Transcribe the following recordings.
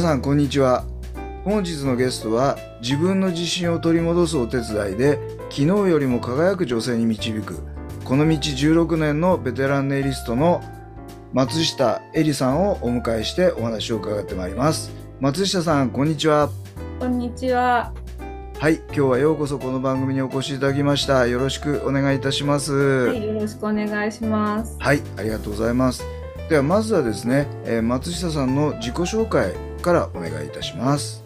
皆さんこんにちは本日のゲストは自分の自信を取り戻すお手伝いで昨日よりも輝く女性に導くこの道16年のベテランネイリストの松下恵里さんをお迎えしてお話を伺ってまいります松下さんこんにちはこんにちは。はい今日はようこそこの番組にお越しいただきましたよろしくお願いいたしますはい、よろしくお願いします。はい、ありがとうございます。ではまずはですね、えー松下さんの自己紹介からお願いいたします。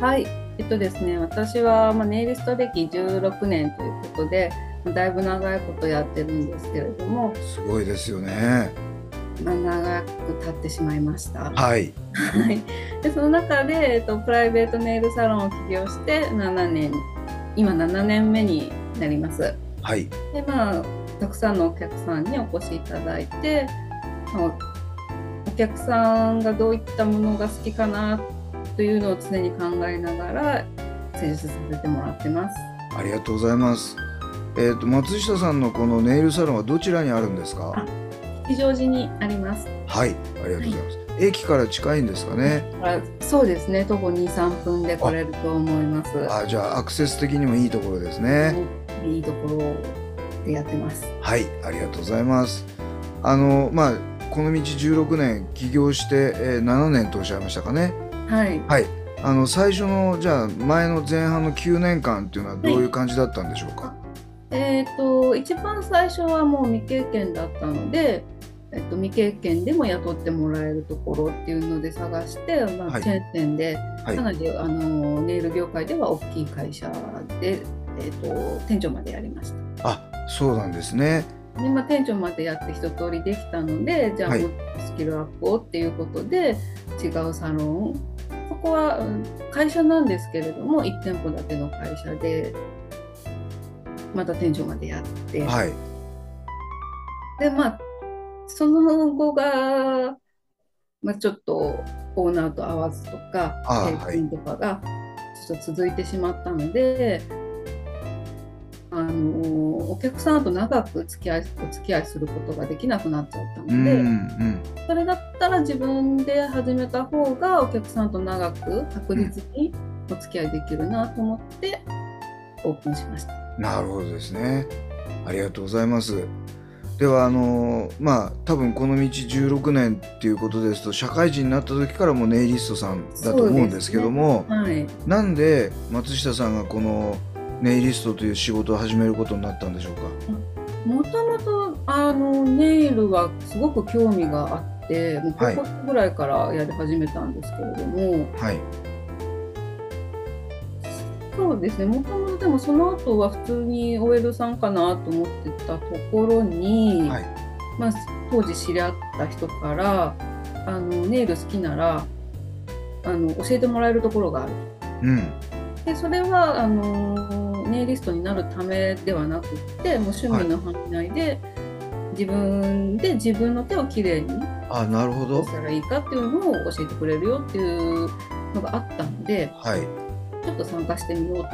はい、えっとですね、私はまあネイリスト歴16年ということで、だいぶ長いことやってるんですけれども、すごいですよね。まあ、長く経ってしまいました。はい、はい。で、その中で、えっと、プライベートネイルサロンを起業して7年、今7年目になります。はい、でまあたくさんのお客さんにお越しいただいて、まあお客さんがどういったものが好きかなというのを常に考えながら施術させてもらってます。ありがとうございます。えっ、と松下さんのこのネイルサロンはどちらにあるんですか？吉祥寺にあります。はい、ありがとうございます。駅から近いんですかね？あそうですね、徒歩2、3分で来れると思います。あ、じゃあアクセス的にもいいところですね。いいところでやってます。はい、ありがとうございます。あのまあこの道16年起業して、えー7年とおっしゃいましたかね。はい。はい。あの最初のじゃあ前の前半の9年間っていうのはどういう感じだったんでしょうか？えっ、と一番最初はもう未経験だったので、えっと未経験でも雇ってもらえるところっていうので探して、まあはいチェーン店で、はいかなりあのネイル業界では大きい会社で、えっと店長までやりました。あ、そうなんですね。でまあ、店長までやって一通りできたのでじゃあはい。もっとスキルアップをっていうことで違うサロンそこはうん会社なんですけれども1店舗だけの会社でまた店長までやって、はい。でまあその後が、まあ、ちょっとオーナーと合わずとかあー閉店とかがちょっと続いてしまったので、あのお客さんと長く付き合いお付き合いすることができなくなっちゃったうんので、うん。それだったら自分で始めた方がお客さんと長く確実にお付き合いできるなと思ってオープンしました。なるほどですね。ありがとうございます。ではあのまあ多分この道16年っていうことですと社会人になった時からもうネイリストさんだと思うんですけども、はいなんで松下さんがこのネイリストという仕事を始めることになったんでしょうか？もともとあのネイルはすごく興味があってもうはい高校生ぐらいからやり始めたんですけれども、はい。そうですねもともとでもその後は普通に OL さんかなと思ってたところに、はいまあ、当時知り合った人からあのネイル好きならあの教えてもらえるところがあるうん。でそれはあのネイリストになるためではなくってもう趣味の範囲内で、自分で自分の手をきれいにあ、なるほどし。たらいいかっていうのを教えてくれるよっていうのがあったのではい。ちょっと参加してみようと。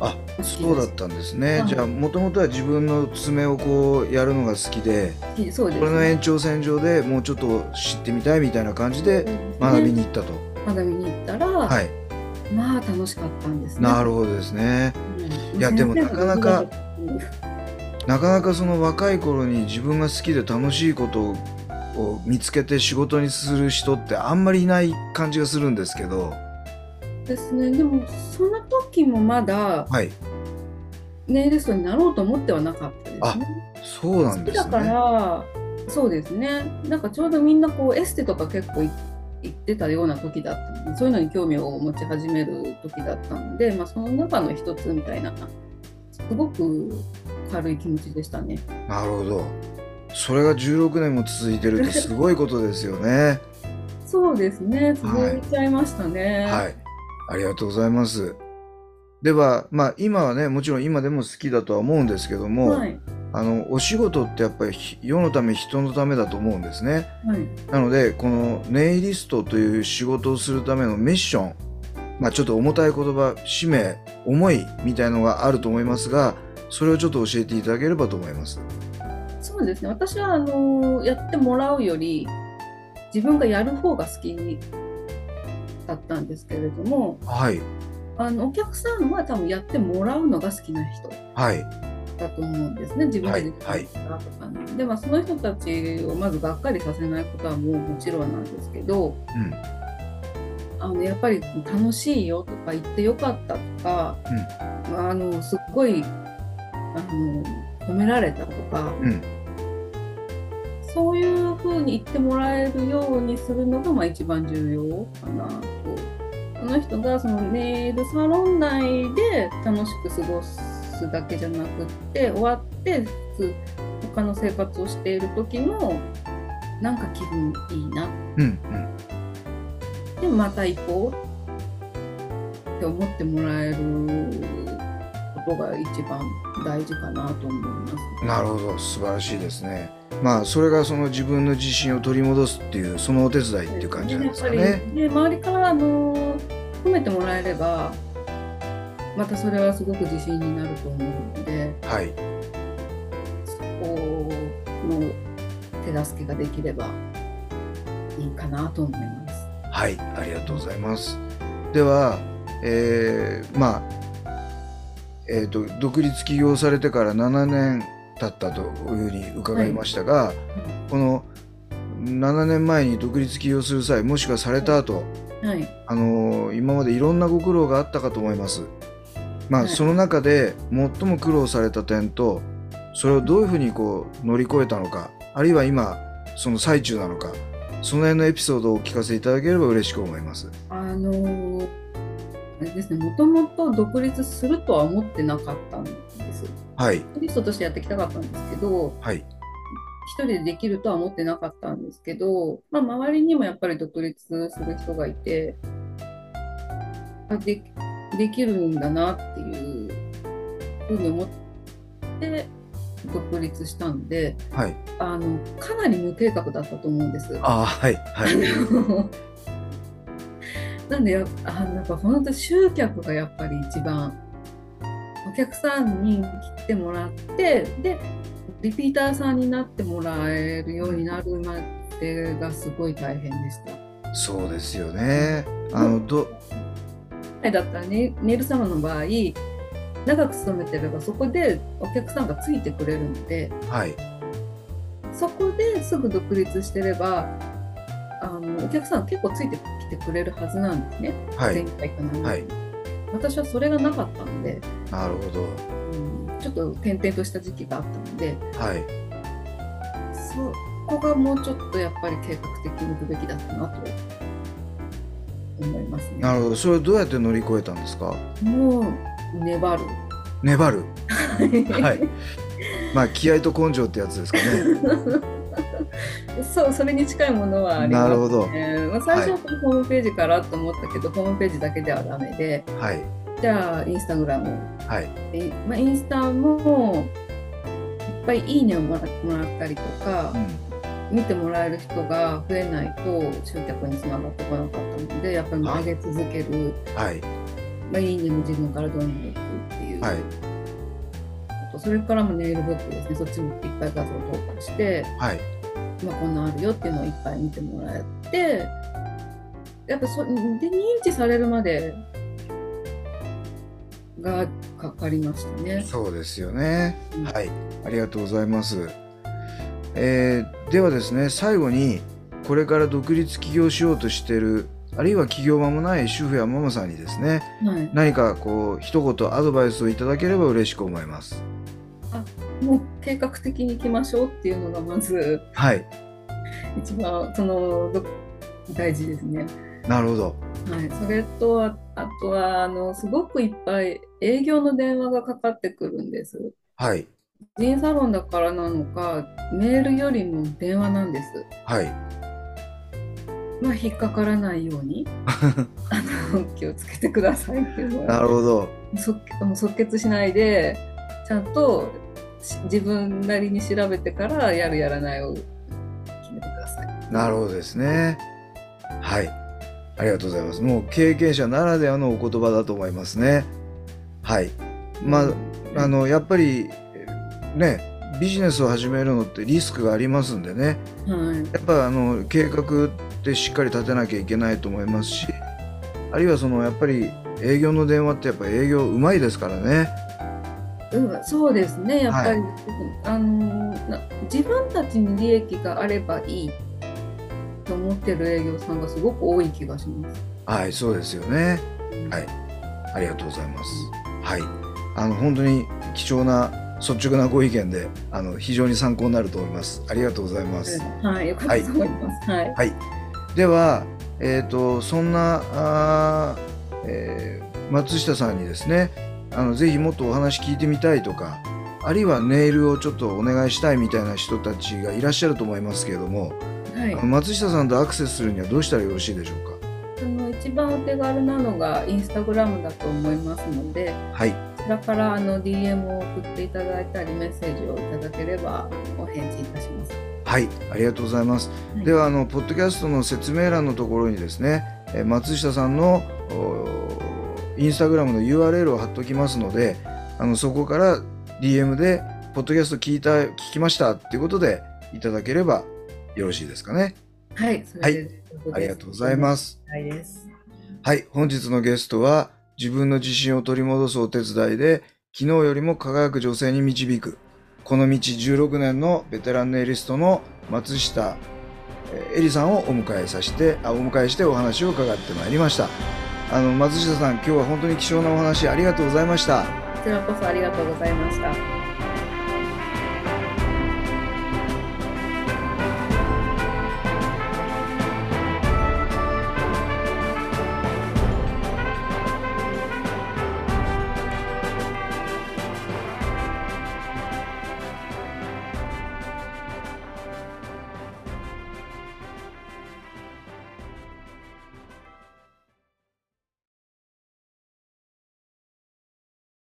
あ、そうだったんですね。はいじゃあもともとは自分の爪をこうやるのが好きで、そうですこれの延長線上でもうちょっと知ってみたいみたいな感じで学びに行ったと。学びに行ったら、はい。まあ楽しかったんですね。なるほどですね。うんいやでもなかなかうんなかなかその若い頃に自分が好きで楽しいことを見つけて仕事にする人ってあんまりいない感じがするんですけど、ですね。でもその時もまだはい。ネイリストになろうと思ってはなかったですあね。そうなんです好きだかね。ら、そうですね。なんかちょうどみんなこうエステとか結構い行ってたような時だったの。そういうのに興味を持ち始める時だったので、まあ、その中の一つみたいなすごく軽い気持ちでしたね。なるほど。それが16年も続いてるってすごいことですよね。そうですね。続いちゃいましたね。はい。ありがとうございます。ではまあ今はねもちろん今でも好きだとは思うんですけども、はいあのお仕事ってやっぱりひ世のため人のためだと思うんですね。はい。なのでこのネイリストという仕事をするためのミッションまあちょっと重たい言葉使命思いみたいのがあると思いますがそれをちょっと教えていただければと思います。そうですね。私はあのやってもらうより自分がやる方が好きだったんですけれどもはい。あのお客さんは多分やってもらうのが好きな人。はいだと思うんですね。自分でできはい。たとかね、でまあその人たちをまずがっかりさせないことはもうもちろんなんですけどうん。あのやっぱり楽しいよとか言ってよかったとか、あのすっごいあの褒められたとか、うん。そういうふうに言ってもらえるようにするのがまあ一番重要かなと。その人がそのネイルサロン内で楽しく過ごすだけじゃなくって終わって普通他の生活をしている時もなんか気分いいな。うんうん。でまた行こうって思ってもらえることが一番大事かなと思います。なるほど素晴らしいですね。まあそれがその自分の自信を取り戻すっていうそのお手伝いっていう感じなんですかね。やっぱりで周りからあの褒めてもらえればまたそれはすごく自信になると思うのではい。そこの手助けができればいいかなと思います。はいありがとうございます。ではえーまあえー、と独立起業されてから7年経ったというふうに伺いましたが、この7年前に独立起業する際もしくはされた後はい、あのー今までいろんなご苦労があったかと思います。まあ、はいその中で最も苦労された点とそれをどういうふうにこう乗り越えたのかあるいは今その最中なのかその辺のエピソードをお聞かせいただければ嬉しく思います。あのーあれですねもともと独立するとは思ってなかったんです。はいリストとしてやっていきたかったんですけどはい一人でできるとは思ってなかったんですけど、まあ、周りにもやっぱり独立する人がいてあでできるんだなっていうふうに思って独立したんではいあのかなり無計画だったと思うんです。あーはいはい なんでやあなんか本当集客がやっぱり一番お客さんに来てもらってでリピーターさんになってもらえるようになるまでがすごい大変でした。そうですよね。あのどはいだったらねネイルサロンの場合長く勤めてればそこでお客さんがついてくれるのではい。そこですぐ独立してればあのお客さん結構ついてきてくれるはずなんですね、前はい。回かな、はい。私はそれがなかったので、なるほど。うん、ちょっと転々とした時期があったので。はい。そこがもうちょっとやっぱり計画的に行くべきだったなと思いますね。なるほど。それをどうやって乗り越えたんですか？もう粘る。粘る？はい。まあ気合と根性ってやつですかね。そう、それに近いものはあります、ね。なるほど。まあ、最初はホームページからと思ったけど、ホームページだけではダメで、はい。じゃあインスタグラム。はい。でまあ、インスタもいっぱいいいねをもらもらったりとかう、ん見てもらえる人が増えないと集客につながってこなかったので、やっぱり上げ続ける、はい。まあ、いいねも自分からどんどんいくっていう。はい。あとそれからもネイルブックですね、そっちもいっぱい画像投稿して、はい。まあ、こんなんあるよっていうのをいっぱい見てもらえてやっぱそで認知されるまでがかかりましたね。そうですよね。うん。はい。ありがとうございますえーではですね最後にこれから独立起業しようとしているあるいは起業間もない主婦やママさんにですねはい、何かこう一言アドバイスをいただければ嬉しく思いますもう計画的に行きましょうっていうのがまずはい一番そのど大事ですね。なるほど。はい、それとああとはあのすごくいっぱい営業の電話がかかってくるんです。はい。ジンサロンだからなのかメールよりも電話なんです。はい。まあ引っかからないようにあの気をつけてくださいっていうのなはるほど。即もう即決しないでちゃんとし自分なりに調べてからやるやらないを決めてください。なるほどですね。はい。ありがとうございます。もう経験者ならではのお言葉だと思いますね。はい。まあ、あの、やっぱり、ね、ビジネスを始めるのってリスクがありますんでね。はいやっぱあの計画ってしっかり立てなきゃいけないと思いますし、あるいはそのやっぱり営業の電話ってやっぱ営業うまいですからね。うん、そうですねやっぱり、あのな自分たちに利益があればいいと思ってる営業さんがすごく多い気がします。はい、そうですよね。はいありがとうございます。はい。あの本当に貴重な率直なご意見で、あの非常に参考になると思います。ありがとうございます。はい、よかったと思います。はい。はい。では、えっ、とそんなあー、えー松下さんにですね、あのぜひもっとお話聞いてみたいとか、あるいはメールをちょっとお願いしたいみたいな人たちがいらっしゃると思いますけれども、はい松下さんとアクセスするにはどうしたらよろしいでしょうか？あの一番お手軽なのがインスタグラムだと思いますので、はい。らからあの DM を送っていただいたりメッセージをいただければお返事いたします。はい、ありがとうございます。はいではあのポッドキャストの説明欄のところにですね、えー松下さんのおインスタグラムの URL を貼っておきますので、あのそこから DM でポッドキャスト聞いた聞きましたっていうことでいただければよろしいですかね。はい、それでありがとうございます。はい、本日のゲストは自分の自信を取り戻すお手伝いで昨日よりも輝く女性に導く。この道16年のベテランネイリストの松下えりさんをお迎えさせてあお迎えしてお話を伺ってまいりました。あの松下さん今日は本当に貴重なお話ありがとうございました。こちらこそありがとうございました。